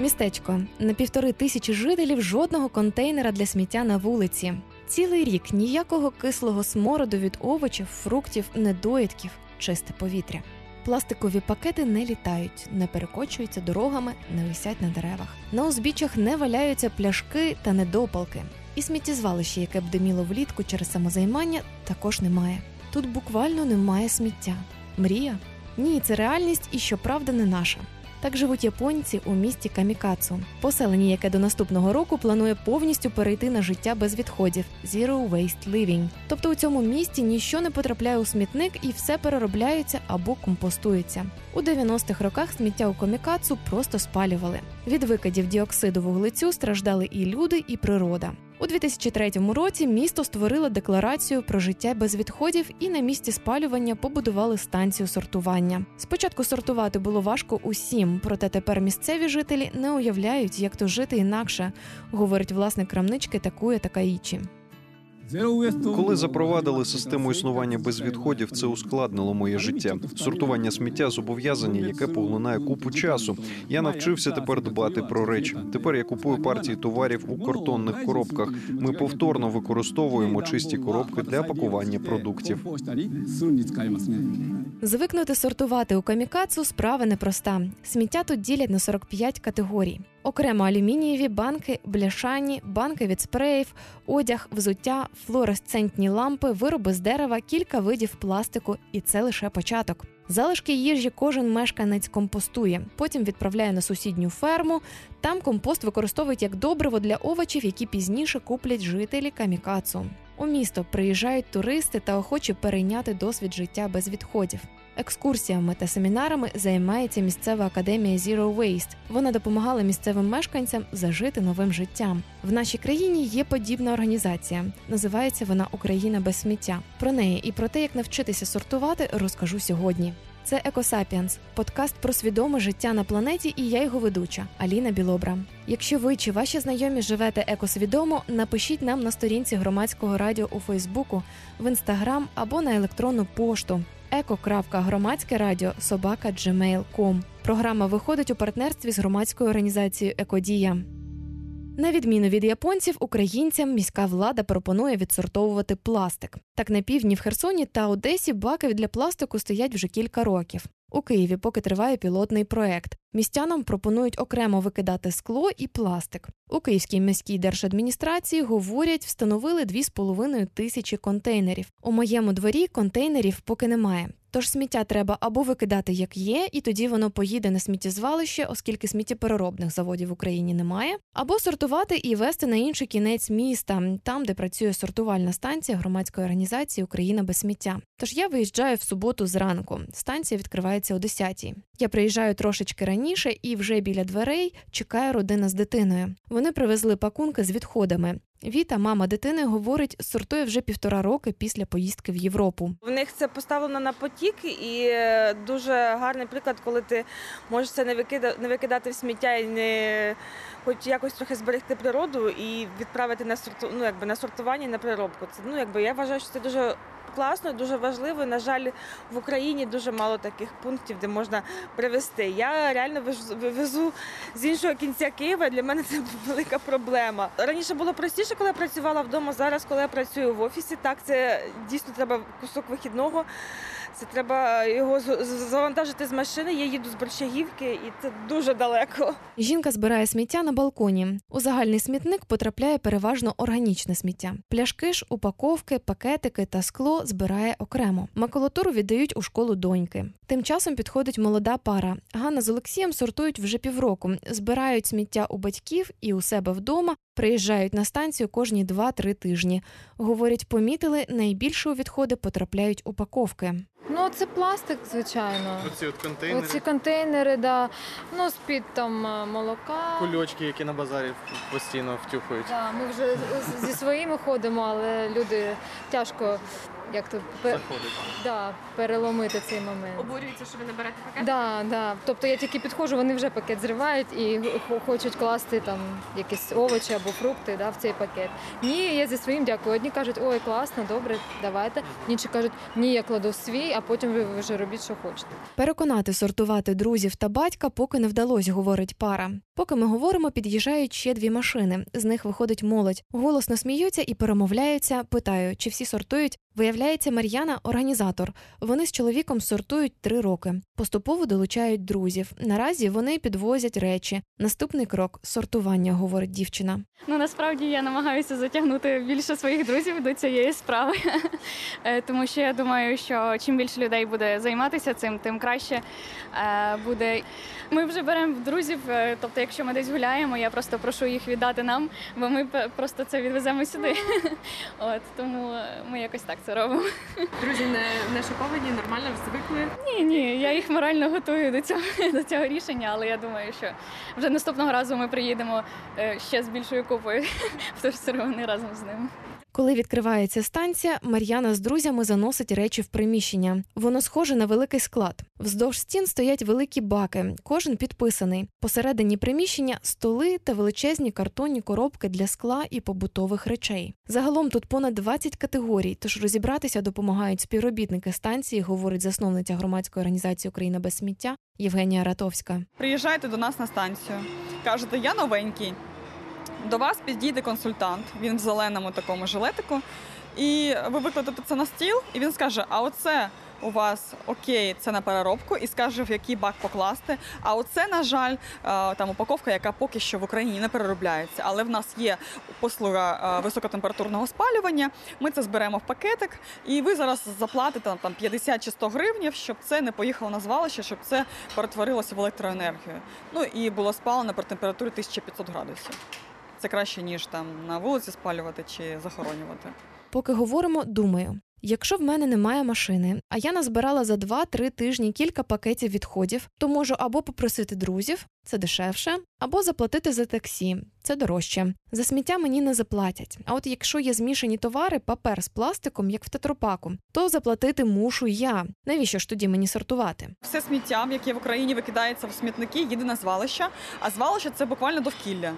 Містечко на півтори тисячі жителів жодного контейнера для сміття на вулиці. Цілий рік ніякого кислого смороду від овочів, фруктів, недоїдків, чисте повітря. Пластикові пакети не літають, не перекочуються дорогами, не висять на деревах. На узбіччях не валяються пляшки та недопалки. І сміттєзвалище, яке б диміло влітку через самозаймання, також немає. Тут буквально немає сміття. Мрія? Ні, це реальність і щоправда не наша. Так живуть японці у місті Камікацу, поселення, яке до наступного року планує повністю перейти на життя без відходів Zero Waste Living. Тобто у цьому місті ніщо не потрапляє у смітник і все переробляється або компостується. У 90-х роках сміття у Камікацу просто спалювали. Від викидів діоксиду вуглецю страждали і люди, і природа. У 2003 році місто створило декларацію про життя без відходів і на місці спалювання побудували станцію сортування. Спочатку сортувати було важко усім, проте тепер місцеві жителі не уявляють, як то жити інакше, говорить власник крамнички Такує Такаїчі. Коли запровадили систему існування без відходів, це ускладнило моє життя. Сортування сміття зобов'язання, яке поглинає купу часу. Я навчився тепер дбати про речі. Тепер я купую партії товарів у картонних коробках. Ми повторно використовуємо чисті коробки для пакування продуктів. Звикнути сортувати у камікацу справа непроста. Сміття тут ділять на 45 категорій. Окремо алюмінієві банки, бляшані, банки від спреїв, одяг, взуття, флуоресцентні лампи, вироби з дерева, кілька видів пластику, і це лише початок. Залишки їжі кожен мешканець компостує, потім відправляє на сусідню ферму. Там компост використовують як добриво для овочів, які пізніше куплять жителі камікацу. У місто приїжджають туристи та охочі перейняти досвід життя без відходів. Екскурсіями та семінарами займається місцева академія Zero Waste. Вона допомагала місцевим мешканцям зажити новим життям. В нашій країні є подібна організація. Називається вона Україна без сміття. Про неї і про те, як навчитися сортувати, розкажу сьогодні. Це Екосапіанс, подкаст про свідоме життя на планеті, і я його ведуча Аліна Білобра. Якщо ви чи ваші знайомі живете екосвідомо, напишіть нам на сторінці громадського радіо у Фейсбуку, в інстаграм або на електронну пошту еко.громадське радіо собака gmail.com. Програма виходить у партнерстві з громадською організацією Екодія. На відміну від японців, українцям міська влада пропонує відсортовувати пластик. Так на півдні в Херсоні та Одесі баки для пластику стоять вже кілька років. У Києві поки триває пілотний проект. Містянам пропонують окремо викидати скло і пластик. У Київській міській держадміністрації говорять, встановили 2,5 тисячі контейнерів. У моєму дворі контейнерів поки немає. Тож сміття треба або викидати як є, і тоді воно поїде на сміттєзвалище, оскільки сміттєпереробних заводів в Україні немає, або сортувати і вести на інший кінець міста, там, де працює сортувальна станція громадської організації Україна без сміття. Тож я виїжджаю в суботу зранку. Станція відкривається о 10-й. Я приїжджаю трошечки раніше і вже біля дверей чекає родина з дитиною. Вони привезли пакунки з відходами. Віта, мама дитини, говорить, сортує вже півтора роки після поїздки в Європу. В них це поставлено на потік, і е, дуже гарний приклад, коли ти можеш це не викидати, не викидати в сміття і не хоч якось трохи зберегти природу і відправити на сорту, ну, якби на сортування на переробку. Це ну якби я вважаю, що це дуже. Класно, дуже важливо. На жаль, в Україні дуже мало таких пунктів, де можна привезти. Я реально вез- везу з іншого кінця Києва. Для мене це велика проблема. Раніше було простіше, коли я працювала вдома. Зараз, коли я працюю в офісі, так це дійсно треба кусок вихідного. Це треба його завантажити з машини. Я їду з Борщагівки, і це дуже далеко. Жінка збирає сміття на балконі. У загальний смітник потрапляє переважно органічне сміття. Пляшки ж, упаковки, пакетики та скло збирає окремо. Макулатуру віддають у школу доньки. Тим часом підходить молода пара. Ганна з Олексієм сортують вже півроку, збирають сміття у батьків і у себе вдома. Приїжджають на станцію кожні 2-3 тижні. Говорять, помітили, найбільше у відходи потрапляють упаковки. Ну, це пластик, звичайно. Оці от контейнери, Оці контейнери, да. ну, з-під там е, молока. кульочки, які на базарі постійно втюхають. Да, ми вже зі своїми ходимо, але люди тяжко як то пе- Заходить. да, переломити цей момент. Обурюється, що ви не берете пакет? Да, да. Тобто я тільки підходжу, вони вже пакет зривають і хочуть класти там якісь овочі або фрукти да, в цей пакет. Ні, я зі своїм дякую. Одні кажуть, ой, класно, добре, давайте. Інші кажуть, ні, я кладу свій, а потім ви вже робіть, що хочете. Переконати сортувати друзів та батька поки не вдалося, говорить пара. Поки ми говоримо, під'їжджають ще дві машини. З них виходить молодь. Голосно сміються і перемовляються. Питаю, чи всі сортують. Виявляється, Мар'яна організатор. Вони з чоловіком сортують три роки. Поступово долучають друзів. Наразі вони підвозять речі. Наступний крок сортування, говорить дівчина. Ну насправді я намагаюся затягнути більше своїх друзів до цієї справи, Е, тому що я думаю, що чим більше людей буде займатися цим, тим краще е, буде. Ми вже беремо друзів. е, Тобто, якщо ми десь гуляємо, я просто прошу їх віддати нам, бо ми просто це відвеземо сюди. От тому ми якось так це робимо. Друзі не, не шоковані, нормально звикли. Ні, ні, я їх морально готую до цього до цього рішення, але я думаю, що вже наступного разу ми приїдемо е, ще з більшою купою вторсировани разом з ними. Коли відкривається станція, Мар'яна з друзями заносить речі в приміщення. Воно схоже на великий склад. Вздовж стін стоять великі баки, кожен підписаний. Посередині приміщення столи та величезні картонні коробки для скла і побутових речей. Загалом тут понад 20 категорій, тож розібратися допомагають співробітники станції, говорить засновниця громадської організації Україна без сміття Євгенія Ратовська. Приїжджайте до нас на станцію. Кажете, я новенький. До вас підійде консультант, він в зеленому такому жилетику. І ви викладете це на стіл, і він скаже: а оце у вас окей, це на переробку, і скаже, в який бак покласти. А оце, на жаль, е, там упаковка, яка поки що в Україні не переробляється. Але в нас є послуга е, високотемпературного спалювання. Ми це зберемо в пакетик, і ви зараз заплатите там 50 чи 100 гривнів, щоб це не поїхало на звалище, щоб це перетворилося в електроенергію. Ну і було спалено при температурі 1500 градусів. Це краще ніж там на вулиці спалювати чи захоронювати. Поки говоримо, думаю. Якщо в мене немає машини, а я назбирала за 2-3 тижні кілька пакетів відходів, то можу або попросити друзів, це дешевше, або заплатити за таксі, це дорожче. За сміття мені не заплатять. А от якщо є змішані товари, папер з пластиком, як в тетрапаку, то заплатити мушу я. Навіщо ж тоді мені сортувати? Все сміття, яке в Україні викидається в смітники, їде на звалище, а звалище це буквально довкілля.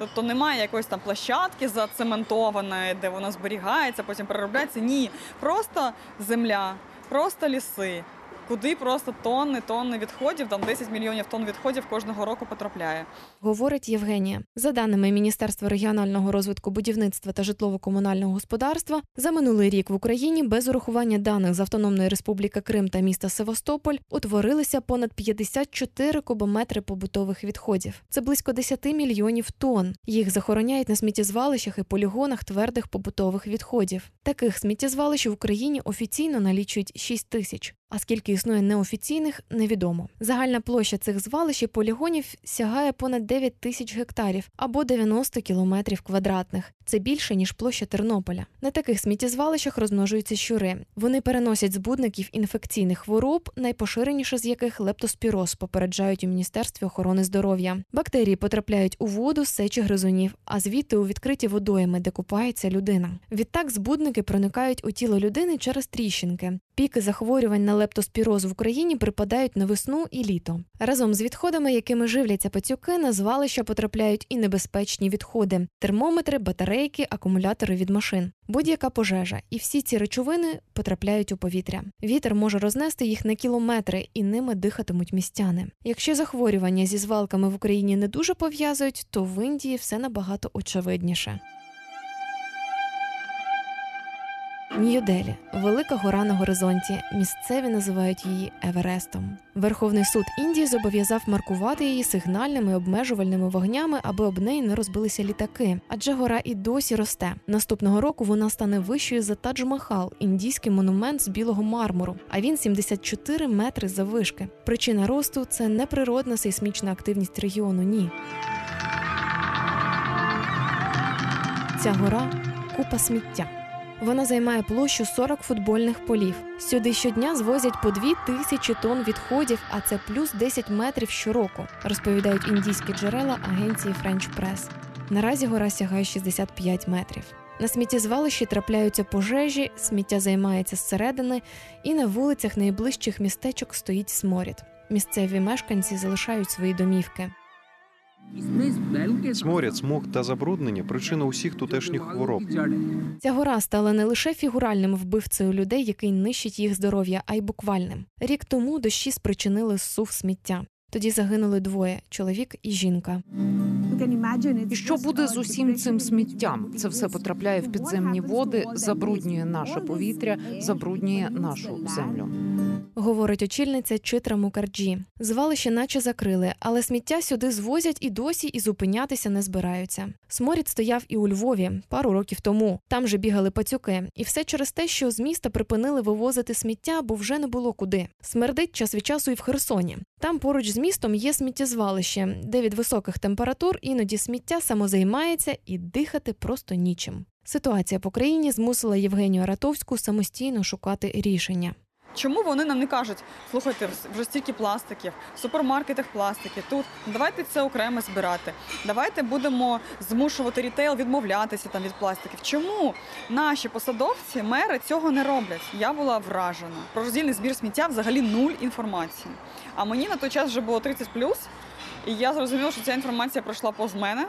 Тобто немає якоїсь там площадки зацементованої, де вона зберігається, потім переробляється. Ні, просто земля, просто ліси, куди просто тонни, тонни відходів, там 10 мільйонів тонн відходів кожного року потрапляє. Говорить Євгенія. За даними Міністерства регіонального розвитку будівництва та житлово-комунального господарства, за минулий рік в Україні без урахування даних з Автономної Республіки Крим та міста Севастополь утворилися понад 54 кубометри побутових відходів. Це близько 10 мільйонів тонн. Їх захороняють на сміттєзвалищах і полігонах твердих побутових відходів. Таких сміттєзвалищ в Україні офіційно налічують 6 тисяч. А скільки існує неофіційних, невідомо. Загальна площа цих звалищ і полігонів сягає понад 9 тисяч гектарів або 90 кілометрів квадратних. Це більше ніж площа Тернополя. На таких сміттєзвалищах розмножуються щури. Вони переносять збудників інфекційних хвороб, найпоширеніше з яких лептоспіроз, попереджають у міністерстві охорони здоров'я. Бактерії потрапляють у воду сечі гризунів, а звідти у відкриті водойми, де купається людина. Відтак збудники проникають у тіло людини через тріщинки. Піки захворювань на лептоспіроз в Україні припадають на весну і літо. Разом з відходами, якими живляться пацюки, на звалища потрапляють і небезпечні відходи: термометри, батарейки, акумулятори від машин. Будь-яка пожежа, і всі ці речовини потрапляють у повітря. Вітер може рознести їх на кілометри, і ними дихатимуть містяни. Якщо захворювання зі звалками в Україні не дуже пов'язують, то в Індії все набагато очевидніше. Нью-Делі – велика гора на горизонті. Місцеві називають її Еверестом. Верховний суд Індії зобов'язав маркувати її сигнальними обмежувальними вогнями, аби об неї не розбилися літаки. Адже гора і досі росте. Наступного року вона стане вищою за Тадж-Махал, індійський монумент з білого мармуру. А він 74 метри заввишки. Причина росту це не природна сейсмічна активність регіону. Ні. Ця гора купа сміття. Вона займає площу 40 футбольних полів. Сюди щодня звозять по 2 тисячі тонн відходів, а це плюс 10 метрів щороку, розповідають індійські джерела агенції French Press. Наразі гора сягає 65 метрів. На сміттєзвалищі трапляються пожежі, сміття займається зсередини, і на вулицях найближчих містечок стоїть сморід. Місцеві мешканці залишають свої домівки. Сморід, смог та забруднення причина усіх тутешніх хвороб. Ця гора стала не лише фігуральним вбивцею людей, який нищить їх здоров'я, а й буквальним. Рік тому дощі спричинили зсув сміття. Тоді загинули двоє чоловік і жінка. І що буде з усім цим сміттям? Це все потрапляє в підземні води, забруднює наше повітря, забруднює нашу землю. Говорить очільниця Читра Мукарджі. Звалище наче закрили, але сміття сюди звозять і досі і зупинятися не збираються. Сморід стояв і у Львові пару років тому. Там же бігали пацюки, і все через те, що з міста припинили вивозити сміття, бо вже не було куди. Смердить час від часу і в Херсоні. Там поруч з містом є сміттєзвалище, де від високих температур іноді сміття самозаймається і дихати просто нічим. Ситуація по країні змусила Євгенію Аратовську самостійно шукати рішення. Чому вони нам не кажуть, слухайте, вже стільки пластиків, в супермаркетах пластики, тут давайте це окремо збирати. Давайте будемо змушувати рітейл відмовлятися там від пластиків. Чому наші посадовці, мери цього не роблять? Я була вражена. Про роздільний збір сміття взагалі нуль інформації. А мені на той час вже було 30 і я зрозуміла, що ця інформація пройшла повз мене.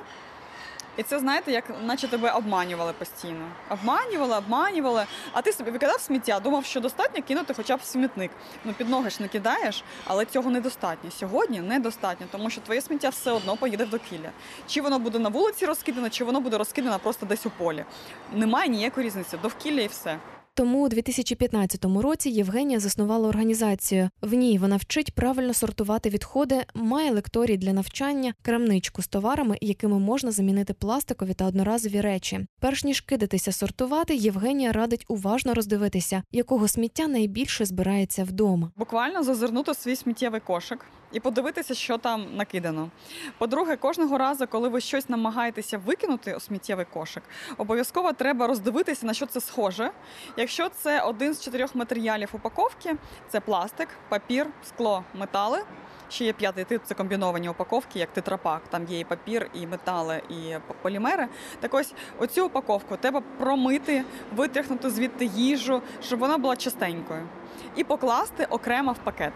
І це, знаєте, як наче тебе обманювали постійно. Обманювали, обманювали. А ти собі викидав сміття, думав, що достатньо кинути хоча б в смітник. Ну, під ноги ж не кидаєш, але цього недостатньо. Сьогодні недостатньо, тому що твоє сміття все одно поїде в докілля. Чи воно буде на вулиці розкидане, чи воно буде розкидане просто десь у полі. Немає ніякої різниці. Довкілля і все. Тому у 2015 році Євгенія заснувала організацію. В ній вона вчить правильно сортувати відходи, має лекторій для навчання, крамничку з товарами, якими можна замінити пластикові та одноразові речі. Перш ніж кидатися сортувати, Євгенія радить уважно роздивитися, якого сміття найбільше збирається вдома. Буквально зазирнути свій сміттєвий кошик і подивитися, що там накидано. По-друге, кожного разу, коли ви щось намагаєтеся викинути у сміттєвий кошик, обов'язково треба роздивитися, на що це схоже. Якщо це один з чотирьох матеріалів упаковки, це пластик, папір, скло, метали. Ще є п'ятий тип це комбіновані упаковки, як тетрапак. Там є і папір, і метали, і полімери. Так ось оцю упаковку треба промити, витряхнути звідти їжу, щоб вона була чистенькою, і покласти окремо в пакет.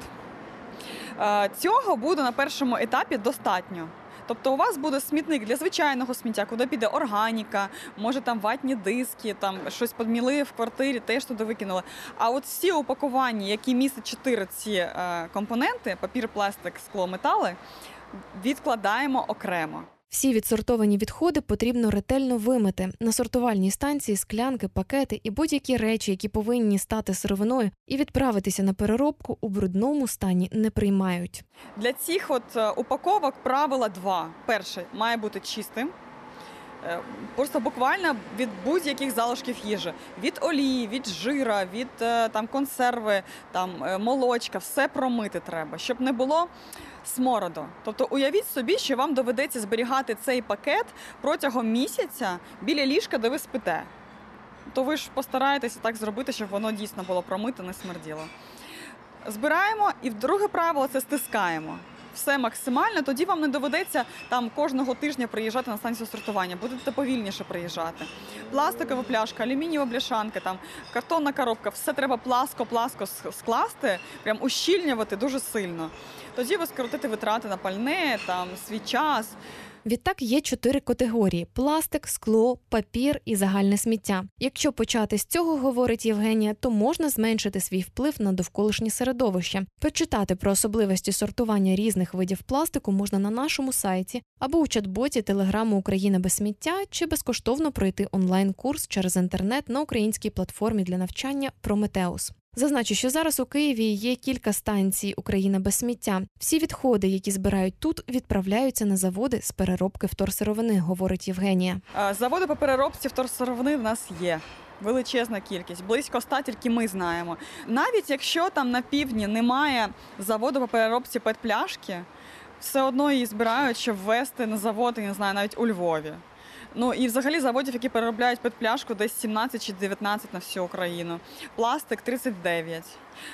Е, цього буде на першому етапі достатньо. Тобто у вас буде смітник для звичайного сміття, куди піде органіка, може там ватні диски, там щось подміли в квартирі, теж туди викинули. А от всі упакування, які містять чотири ці е, компоненти: папір, пластик, скло, метали, відкладаємо окремо. Всі відсортовані відходи потрібно ретельно вимити. На сортувальній станції склянки, пакети і будь-які речі, які повинні стати сировиною, і відправитися на переробку у брудному стані не приймають. Для цих от е, упаковок правила два: перше має бути чистим. Е, просто буквально від будь-яких залишків їжі, від олії, від жира, від е, там консерви, там молочка, все промити треба, щоб не було смороду. Тобто, уявіть собі, що вам доведеться зберігати цей пакет протягом місяця біля ліжка, де ви спите. То ви ж постараєтеся так зробити, щоб воно дійсно було промите, не смерділо. Збираємо, і друге правило це стискаємо. Все максимально, тоді вам не доведеться там кожного тижня приїжджати на станцію сортування, будете повільніше приїжджати. Пластикова пляшка, алюмінієва бляшанка, там картонна коробка, все треба пласко-пласко скласти, прям ущільнювати дуже сильно. Тоді ви скоротите витрати на пальне, там свій час. Відтак є чотири категорії: пластик, скло, папір і загальне сміття. Якщо почати з цього, говорить Євгенія, то можна зменшити свій вплив на довколишнє середовище. Почитати про особливості сортування різних видів пластику можна на нашому сайті або у чат-боті телеграму Україна без сміття чи безкоштовно пройти онлайн-курс через інтернет на українській платформі для навчання Прометеус. Зазначу, що зараз у Києві є кілька станцій Україна без сміття. Всі відходи, які збирають тут, відправляються на заводи з переробки вторсировини, говорить Євгенія. Заводи по переробці вторсировини в нас є. Величезна кількість, близько ста тільки ми знаємо. Навіть якщо там на півдні немає заводу по переробці петпляшки, все одно її збирають, щоб ввести на завод, я не знаю, навіть у Львові. Ну і взагалі заводів, які переробляють під пляшку, десь 17 чи 19 на всю Україну. Пластик 39.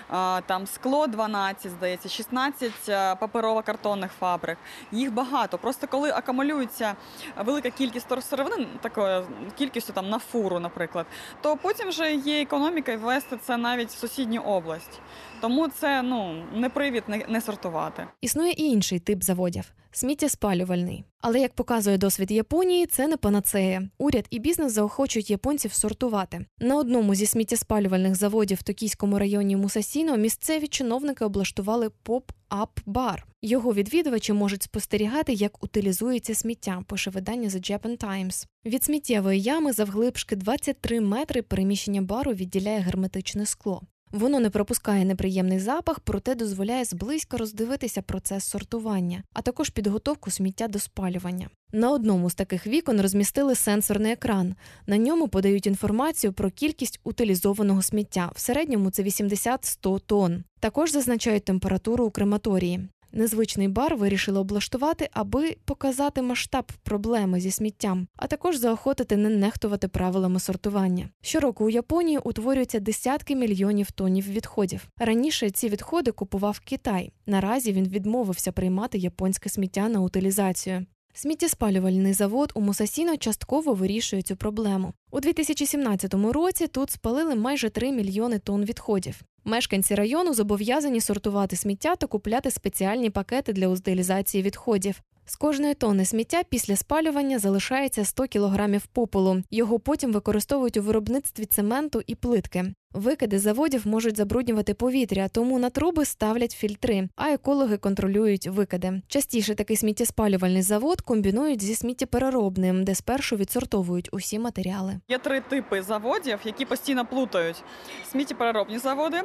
А, Там скло 12, здається, 16 паперово-картонних фабрик. Їх багато. Просто коли акумулюється велика кількість вторсировини, такою кількістю там на фуру, наприклад, то потім вже є економіка везти це навіть в сусідню область. Тому це ну не привід не, не сортувати. Існує і інший тип заводів сміттєспалювальний. Але як показує досвід Японії, це не панацея. Уряд і бізнес заохочують японців сортувати. На одному зі сміттєспалювальних заводів в Токійському районі Мусасіно місцеві чиновники облаштували поп-ап бар. Його відвідувачі можуть спостерігати, як утилізується сміття. Пише видання The Japan Times. Від сміттєвої ями завглибшки 23 метри переміщення бару відділяє герметичне скло. Воно не пропускає неприємний запах, проте дозволяє зблизька роздивитися процес сортування, а також підготовку сміття до спалювання. На одному з таких вікон розмістили сенсорний екран. На ньому подають інформацію про кількість утилізованого сміття. В середньому це 80-100 тонн. Також зазначають температуру у крематорії. Незвичний бар вирішили облаштувати, аби показати масштаб проблеми зі сміттям, а також заохотити не нехтувати правилами сортування. Щороку у Японії утворюються десятки мільйонів тонів відходів. Раніше ці відходи купував Китай. Наразі він відмовився приймати японське сміття на утилізацію. Сміттєспалювальний завод у Мусасіно частково вирішує цю проблему. У 2017 році тут спалили майже 3 мільйони тонн відходів. Мешканці району зобов'язані сортувати сміття та купляти спеціальні пакети для утилізації відходів. З кожної тонни сміття після спалювання залишається 100 кілограмів попелу. Його потім використовують у виробництві цементу і плитки. Викиди заводів можуть забруднювати повітря, тому на труби ставлять фільтри, а екологи контролюють викиди. Частіше такий сміттєспалювальний завод комбінують зі сміттєпереробним, де спершу відсортовують усі матеріали. Є три типи заводів, які постійно плутають: сміттєпереробні заводи,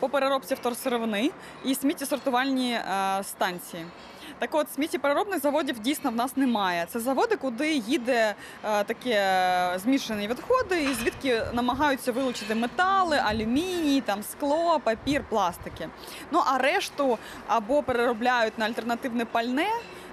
по переробці вторсировини і сміттєсортувальні станції. Так от сміттєпереробних заводів дійсно в нас немає. Це заводи, куди їде е, такі е, змішані відходи, і звідки намагаються вилучити метали, алюміній, там скло, папір, пластики. Ну а решту або переробляють на альтернативне пальне.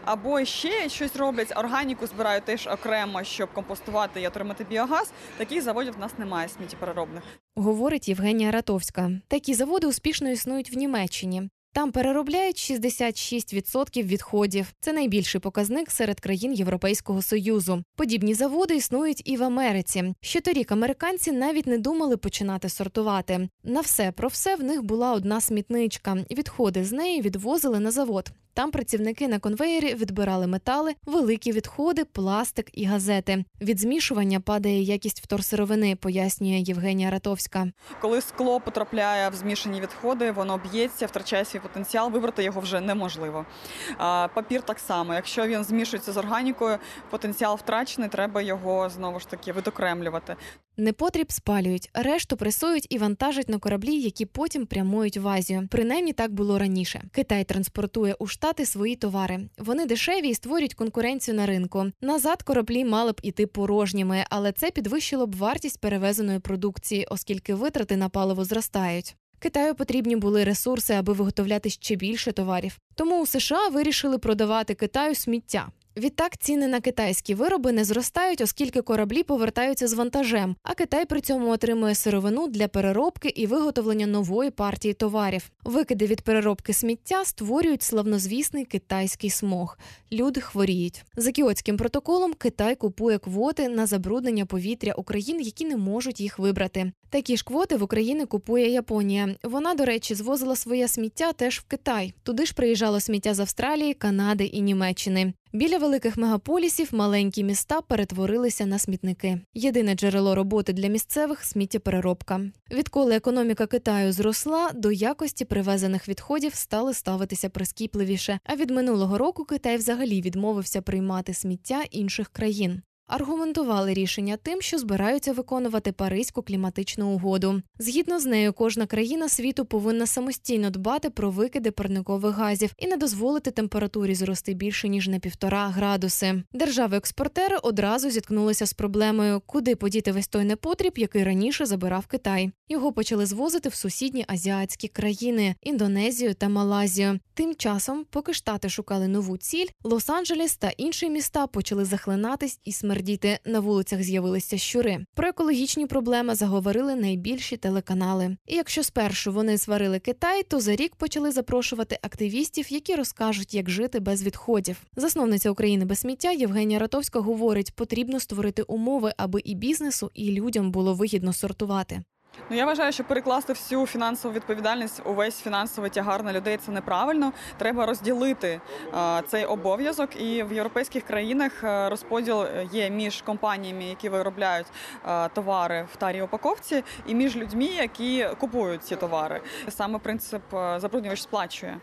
Або ще щось роблять, органіку збирають теж окремо, щоб компостувати і отримати біогаз. Таких заводів в нас немає сміттєпереробних. Говорить Євгенія Ратовська. Такі заводи успішно існують в Німеччині. Там переробляють 66% відходів. Це найбільший показник серед країн Європейського союзу. Подібні заводи існують і в Америці. Щоторік американці навіть не думали починати сортувати. На все про все в них була одна смітничка. Відходи з неї відвозили на завод. Там працівники на конвеєрі відбирали метали, великі відходи, пластик і газети. Від змішування падає якість вторсировини, пояснює Євгенія Ратовська. Коли скло потрапляє в змішані відходи, воно б'ється, втрачає свій потенціал, вибрати його вже неможливо. Папір так само. Якщо він змішується з органікою, потенціал втрачений, треба його знову ж таки видокремлювати. Непотріб спалюють, решту пресують і вантажать на кораблі, які потім прямують в Азію. Принаймні так було раніше. Китай транспортує у штати свої товари. Вони дешеві і створюють конкуренцію на ринку. Назад кораблі мали б іти порожніми, але це підвищило б вартість перевезеної продукції, оскільки витрати на паливо зростають. Китаю потрібні були ресурси, аби виготовляти ще більше товарів. Тому у США вирішили продавати Китаю сміття. Відтак ціни на китайські вироби не зростають, оскільки кораблі повертаються з вантажем, а Китай при цьому отримує сировину для переробки і виготовлення нової партії товарів. Викиди від переробки сміття створюють славнозвісний китайський смог. Люди хворіють. За кіотським протоколом Китай купує квоти на забруднення повітря України, які не можуть їх вибрати. Такі ж квоти в Україні купує Японія. Вона, до речі, звозила своє сміття теж в Китай. Туди ж приїжджало сміття з Австралії, Канади і Німеччини. Біля великих мегаполісів маленькі міста перетворилися на смітники. Єдине джерело роботи для місцевих сміттєпереробка. Відколи економіка Китаю зросла, до якості привезених відходів стали ставитися прискіпливіше. А від минулого року Китай взагалі відмовився приймати сміття інших країн. Аргументували рішення тим, що збираються виконувати Паризьку кліматичну угоду. Згідно з нею, кожна країна світу повинна самостійно дбати про викиди парникових газів і не дозволити температурі зрости більше ніж на півтора градуси. Держави-експортери одразу зіткнулися з проблемою, куди подіти весь той непотріб, який раніше забирав Китай. Його почали звозити в сусідні азіатські країни Індонезію та Малазію. Тим часом, поки штати шукали нову ціль, Лос-Анджелес та інші міста почали захлинатись і смердіти. На вулицях з'явилися щури. Про екологічні проблеми заговорили найбільші телеканали. І якщо спершу вони сварили Китай, то за рік почали запрошувати активістів, які розкажуть, як жити без відходів. Засновниця України без сміття Євгенія Ратовська говорить, потрібно створити умови, аби і бізнесу, і людям було вигідно сортувати. Ну я вважаю, що перекласти всю фінансову відповідальність, увесь фінансовий тягар на людей це неправильно. Треба розділити а, цей обов'язок. І в європейських країнах розподіл є між компаніями, які виробляють а, товари в тарій упаковці, і між людьми, які купують ці товари. Саме принцип забруднювач сплачує.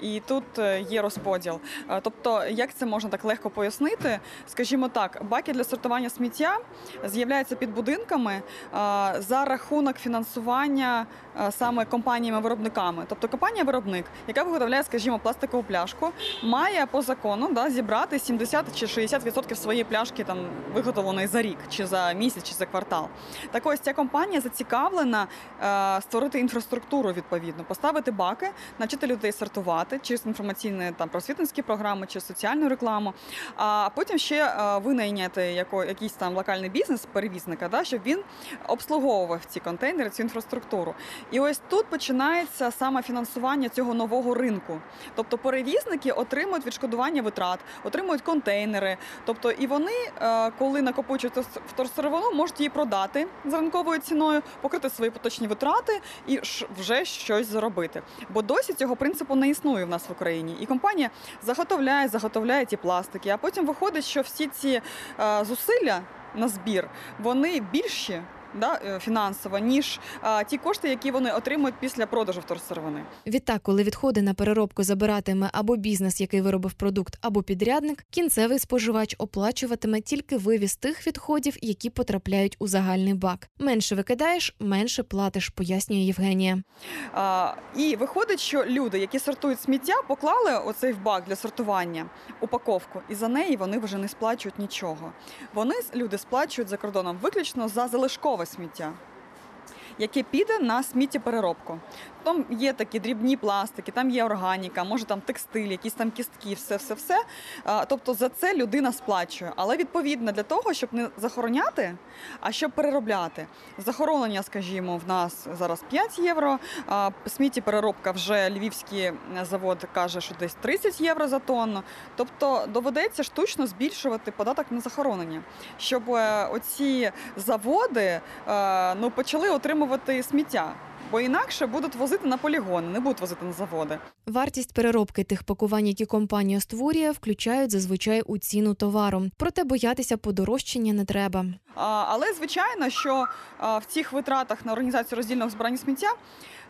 І тут е, є розподіл. А, Тобто, як це можна так легко пояснити? Скажімо так, баки для сортування сміття з'являються під будинками а, за рахунок фінансування саме компаніями-виробниками. Тобто компанія-виробник, яка виготовляє, скажімо, пластикову пляшку, має по закону да, зібрати 70 чи 60% своєї пляшки там виготовленої за рік, чи за місяць, чи за квартал. Так ось ця компанія зацікавлена е, створити інфраструктуру відповідно, поставити баки, навчити людей сортувати через інформаційні там просвітницькі програми чи соціальну рекламу. А потім ще е, винайняти яко, якийсь там локальний бізнес перевізника, да, щоб він обслуговував ці контейнери, цю інфраструктуру. І ось тут починається саме фінансування цього нового ринку. Тобто перевізники отримують відшкодування витрат, отримують контейнери. Тобто, і вони, е, коли накопичують вторсировину, можуть її продати за ринковою ціною, покрити свої поточні витрати і вже щось заробити. Бо досі цього принципу не існує в нас в Україні. І компанія заготовляє, заготовляє ті пластики. А потім виходить, що всі ці е, зусилля на збір вони більші. Да, е, фінансово, ніж а, ті кошти, які вони отримують після продажу вторсировини. Відтак, коли відходи на переробку забиратиме або бізнес, який виробив продукт, або підрядник, кінцевий споживач оплачуватиме тільки вивіз тих відходів, які потрапляють у загальний бак. Менше викидаєш, менше платиш, пояснює Євгенія. А, і виходить, що люди, які сортують сміття, поклали оцей в бак для сортування упаковку, і за неї вони вже не сплачують нічого. Вони люди сплачують за кордоном виключно за залишкове сміття. Яке піде на сміттєпереробку. Там є такі дрібні пластики, там є органіка, може там текстиль, якісь там кістки, все, все, все. Тобто за це людина сплачує. Але відповідно для того, щоб не захороняти, а щоб переробляти. Захоронення, скажімо, в нас зараз 5 євро. Сміттєпереробка вже львівський завод каже, що десь 30 євро за тонну. Тобто доведеться штучно збільшувати податок на захоронення, щоб е, оці заводи е, ну, почали отримувати сміття. Бо інакше будуть возити на полігони, не будуть возити на заводи. Вартість переробки тих пакувань, які компанія створює, включають зазвичай у ціну товару. Проте боятися подорожчання не треба. А, Але звичайно, що а, в цих витратах на організацію роздільного збирання сміття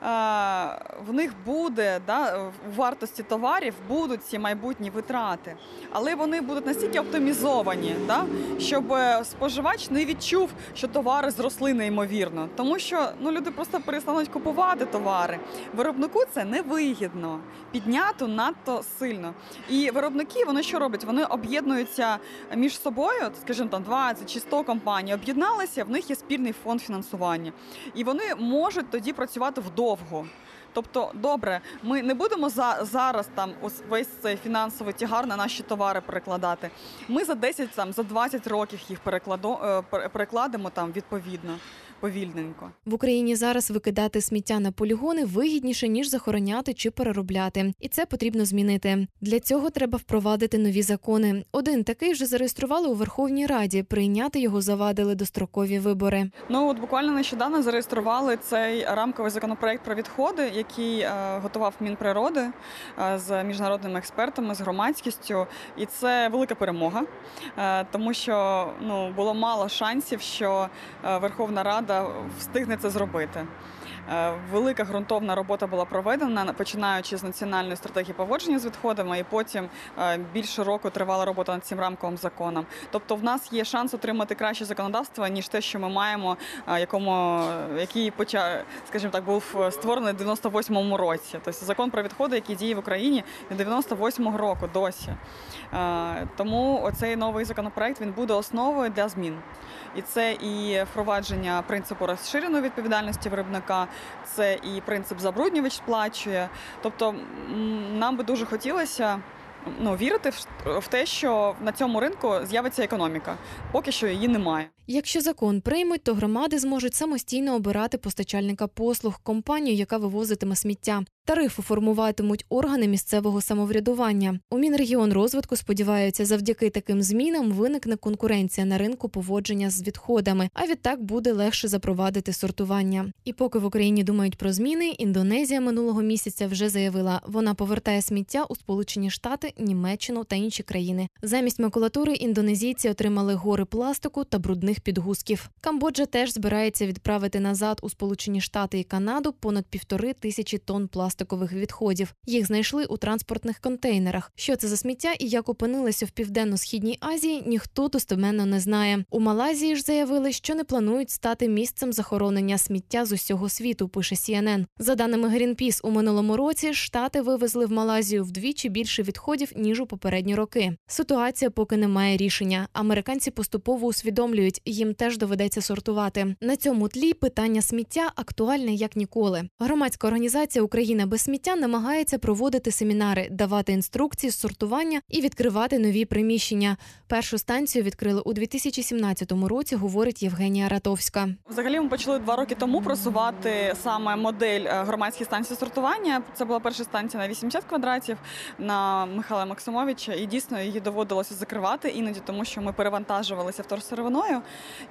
в них буде да, в вартості товарів будуть ці майбутні витрати, але вони будуть настільки оптимізовані, да, щоб е, споживач не відчув, що товари зросли неймовірно, тому що ну люди просто перестануть купувати товари. Виробнику це невигідно, піднято надто сильно. І виробники вони що роблять? Вони об'єднуються між собою, скажімо, там 20 чи 100 компаній, об'єдналися, в них є спільний фонд фінансування, і вони можуть тоді працювати вдовго. Тобто, добре, ми не будемо за зараз там ось весь цей фінансовий тягар на наші товари перекладати. Ми за 10, там за 20 років їх перекладо, е, перекладемо там відповідно повільненько. В Україні зараз викидати сміття на полігони вигідніше ніж захороняти чи переробляти, і це потрібно змінити. Для цього треба впровадити нові закони. Один такий вже зареєстрували у Верховній Раді. Прийняти його завадили дострокові вибори. Ну от буквально нещодавно зареєстрували цей рамковий законопроект про відходи, який е, готував Мінприроди е, з міжнародними експертами, з громадськістю, і це велика перемога, е, тому що ну було мало шансів, що Верховна Рада встигне це зробити. Е, Велика ґрунтовна робота була проведена, починаючи з національної стратегії поводження з відходами, і потім е, більше року тривала робота над цим рамковим законом. Тобто, в нас є шанс отримати краще законодавство ніж те, що ми маємо, е, якому який почав, скажімо так, був створений в 98-му році. Тобто закон про відходи, який діє в Україні від 98-го року досі. Тому оцей новий законопроект він буде основою для змін. І це і впровадження принципу розширеної відповідальності виробника, це і принцип забруднювач сплачує. Тобто нам би дуже хотілося, ну, вірити в, те, що на цьому ринку з'явиться економіка. Поки що її немає. Якщо закон приймуть, то громади зможуть самостійно обирати постачальника послуг, компанію, яка вивозитиме сміття. Тарифи формуватимуть органи місцевого самоврядування. У Мінрегіонрозвитку сподіваються, завдяки таким змінам виникне конкуренція на ринку поводження з відходами, а відтак буде легше запровадити сортування. І поки в Україні думають про зміни, Індонезія минулого місяця вже заявила, вона повертає сміття у Сполучені Штати, Німеччину та інші країни. Замість макулатури індонезійці отримали гори пластику та брудних підгузків. Камбоджа теж збирається відправити назад у Сполучені Штати і Канаду понад півтори тисячі тонн пластикових відходів. Їх знайшли у транспортних контейнерах. Що це за сміття і як опинилося в південно-східній Азії, ніхто достеменно не знає. У Малайзії ж заявили, що не планують стати місцем захоронення сміття з усього світу. Пише CNN. За даними Greenpeace, у минулому році штати вивезли в Малайзію вдвічі більше відходів ніж у попередні роки. Ситуація поки не має рішення. Американці поступово усвідомлюють, їм теж доведеться сортувати. На цьому тлі питання сміття актуальне як ніколи. Громадська організація Україна без сміття намагається проводити семінари, давати інструкції з сортування і відкривати нові приміщення. Першу станцію відкрили у 2017 році, говорить Євгенія Ратовська. Взагалі ми почали два роки тому просувати саме модель е, громадської станції сортування. Це була перша станція на 80 квадратів на Михайла Максимовича, і дійсно її доводилося закривати іноді, тому що ми перевантажувалися вторсировиною.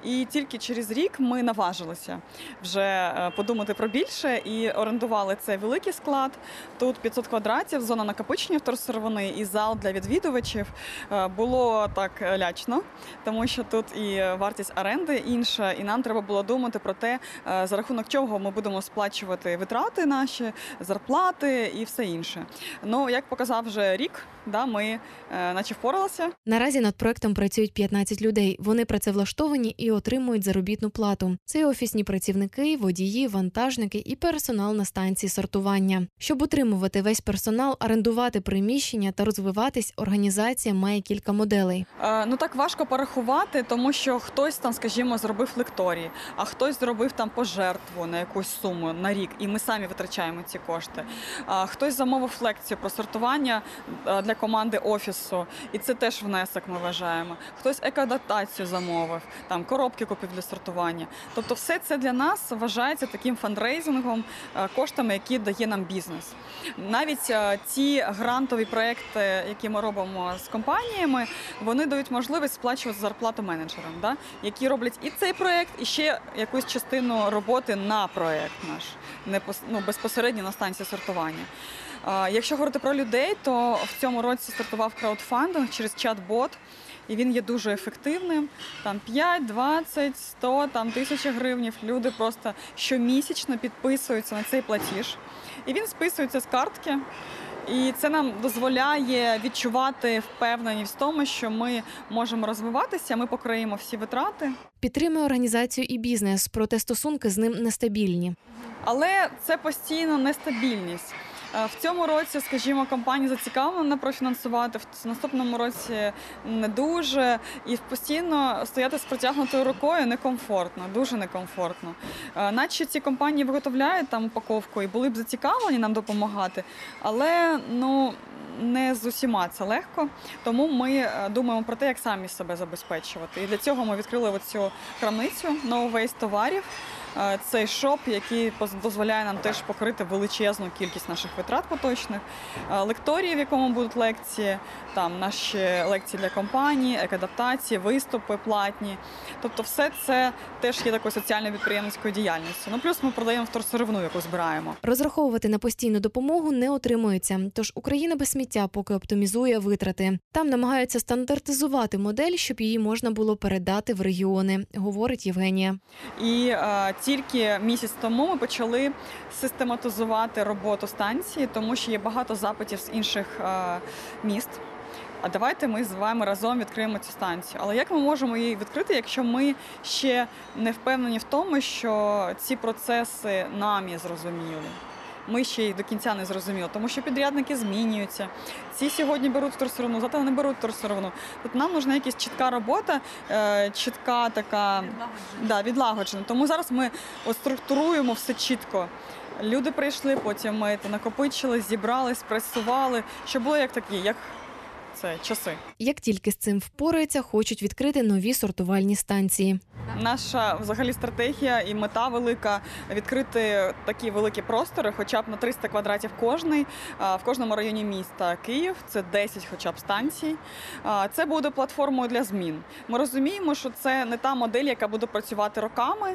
І тільки через рік ми наважилися вже е, подумати про більше і орендували цей великий склад. Тут 500 квадратів, зона накопичення вторсировини і зал для відвідувачів. Е, Було так лячно, тому що тут і вартість оренди інша, і нам треба було думати про те, е, за рахунок чого ми будемо сплачувати витрати наші, зарплати і все інше. Ну як показав вже рік, да, ми наче впоралися. Наразі над проектом працюють 15 людей. Вони працевлаштовані і отримують заробітну плату. Це офісні працівники, водії, вантажники і персонал на станції сортування. Щоб утримувати весь персонал, орендувати приміщення та розвиватись, організація має кілька моделей. Е, Ну так важко порахувати, тому що хтось там, скажімо, зробив лекторії, а хтось зробив там пожертву на якусь суму на рік, і ми самі витрачаємо ці кошти. А хтось замовив лекцію про сортування е, для команди офісу, і це теж внесок. Ми вважаємо. Хтось екоадаптацію замовив, там коробки купив для сортування. Тобто, все це для нас вважається таким фандрейзингом, е, коштами, які дає нам бізнес. Навіть е, ці грантові проекти, які ми робимо з компаніями, вони дають можливість сплачувати зарплату менеджерам, да? які роблять і цей проект, і ще якусь частину роботи на проект наш, не ну, безпосередньо на станції сортування. Якщо говорити про людей, то в цьому році стартував краудфандинг через чат-бот. І він є дуже ефективним. Там 5, 20, 100, там тисяча гривнів. Люди просто щомісячно підписуються на цей платіж. І він списується з картки. І це нам дозволяє відчувати впевненість в тому, що ми можемо розвиватися, ми покриємо всі витрати. Підтримує організацію і бізнес, проте стосунки з ним нестабільні. Але це постійно нестабільність. Е, В цьому році, скажімо, компанія зацікавлена профінансувати, в наступному році не дуже. І постійно стояти з протягнутою рукою некомфортно, дуже некомфортно. Е, Наче ці компанії виготовляють там упаковку і були б зацікавлені нам допомагати, але ну. Не з усіма це легко, тому ми е, думаємо про те, як самі себе забезпечувати. І для цього ми відкрили оцю крамницю No Waste товарів. Цей шоп, який дозволяє нам теж покрити величезну кількість наших витрат поточних, Е, лекторії, в якому будуть лекції, там наші лекції для компаній, екадаптації, виступи платні. Тобто, все це теж є такою соціальною підприємницькою діяльністю. Ну плюс ми продаємо вторсировину, яку збираємо. Розраховувати на постійну допомогу не отримується. Тож Україна без сміття поки оптимізує витрати. Там намагаються стандартизувати модель, щоб її можна було передати в регіони, говорить Євгенія. І е, тільки місяць тому ми почали систематизувати роботу станції, тому що є багато запитів з інших е, міст. А давайте ми з вами разом відкриємо цю станцію. Але як ми можемо її відкрити, якщо ми ще не впевнені в тому, що ці процеси нам є зрозумілі? Ми ще їх до кінця не зрозуміли, тому що підрядники змінюються. Ці сьогодні беруть вторсировину, завтра не беруть вторсировину. Тут нам нужна якась чітка робота, е, чітка така да, відлагоджена. Тому зараз ми структуруємо все чітко. Люди прийшли, потім ми накопичили, зібрали, спресували, щоб було як такі, як це часи. Як тільки з цим впораються, хочуть відкрити нові сортувальні станції. Наша взагалі стратегія і мета велика відкрити такі великі простори, хоча б на 300 квадратів кожний в кожному районі міста Київ. Це 10 хоча б станцій. Це буде платформою для змін. Ми розуміємо, що це не та модель, яка буде працювати роками.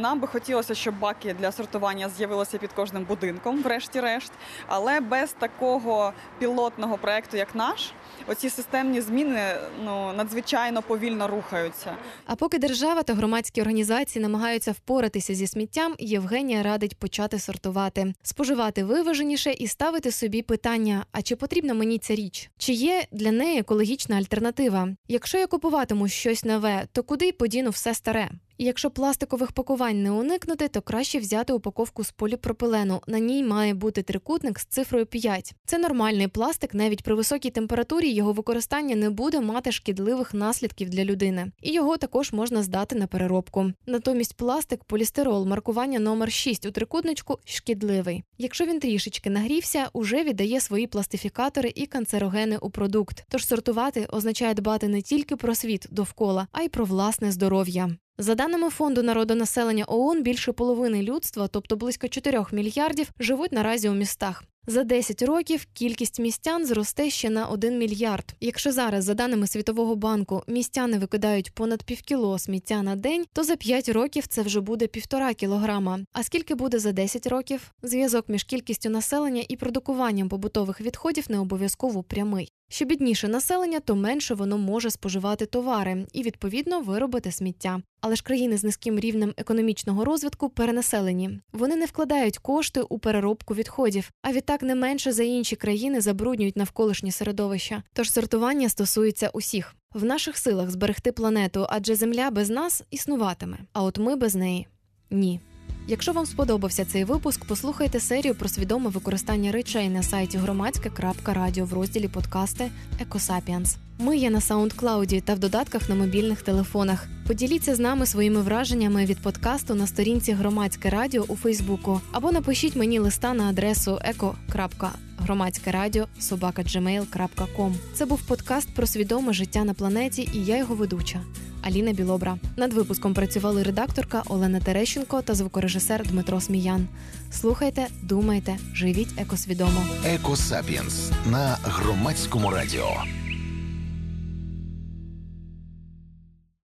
Нам би хотілося, щоб баки для сортування з'явилися під кожним будинком, врешті-решт, але без такого пілотного проекту, як наш, оці системні зміни ну надзвичайно повільно рухаються. А поки держава та громадські організації намагаються впоратися зі сміттям, Євгенія радить почати сортувати, споживати виваженіше і ставити собі питання: а чи потрібна мені ця річ? Чи є для неї екологічна альтернатива? Якщо я купуватиму щось нове, то куди подіну все старе? І якщо пластикових пакувань не уникнути, то краще взяти упаковку з поліпропилену. На ній має бути трикутник з цифрою 5. Це нормальний пластик, навіть при високій температурі його використання не буде мати шкідливих наслідків для людини, і його також можна здати на переробку. Натомість пластик, полістирол, маркування номер 6 у трикутничку шкідливий. Якщо він трішечки нагрівся, уже віддає свої пластифікатори і канцерогени у продукт. Тож сортувати означає дбати не тільки про світ довкола, а й про власне здоров'я. За даними фонду народонаселення ООН, більше половини людства, тобто близько 4 мільярдів, живуть наразі у містах. За 10 років кількість містян зросте ще на 1 мільярд. Якщо зараз, за даними Світового банку, містяни викидають понад півкіло сміття на день, то за 5 років це вже буде півтора кілограма. А скільки буде за 10 років? Зв'язок між кількістю населення і продукуванням побутових відходів не обов'язково прямий. Що бідніше населення, то менше воно може споживати товари і відповідно виробити сміття. Але ж країни з низьким рівнем економічного розвитку перенаселені. Вони не вкладають кошти у переробку відходів, а відтак не менше за інші країни забруднюють навколишнє середовище. Тож сортування стосується усіх. В наших силах зберегти планету, адже Земля без нас існуватиме. А от ми без неї ні. Якщо вам сподобався цей випуск, послухайте серію про свідоме використання речей на сайті громадське.радіо в розділі подкасти Екосапієнс. Ми є на SoundCloud та в додатках на мобільних телефонах. Поділіться з нами своїми враженнями від подкасту на сторінці Громадське Радіо у Фейсбуку або напишіть мені листа на адресу еко.громадське радіо. Це був подкаст про свідоме життя на планеті, і я його ведуча. Аліна Білобра. Над випуском працювали редакторка Олена Терещенко та звукорежисер Дмитро Сміян. Слухайте, думайте, живіть екосвідомо. Екосапієнс на громадському радіо.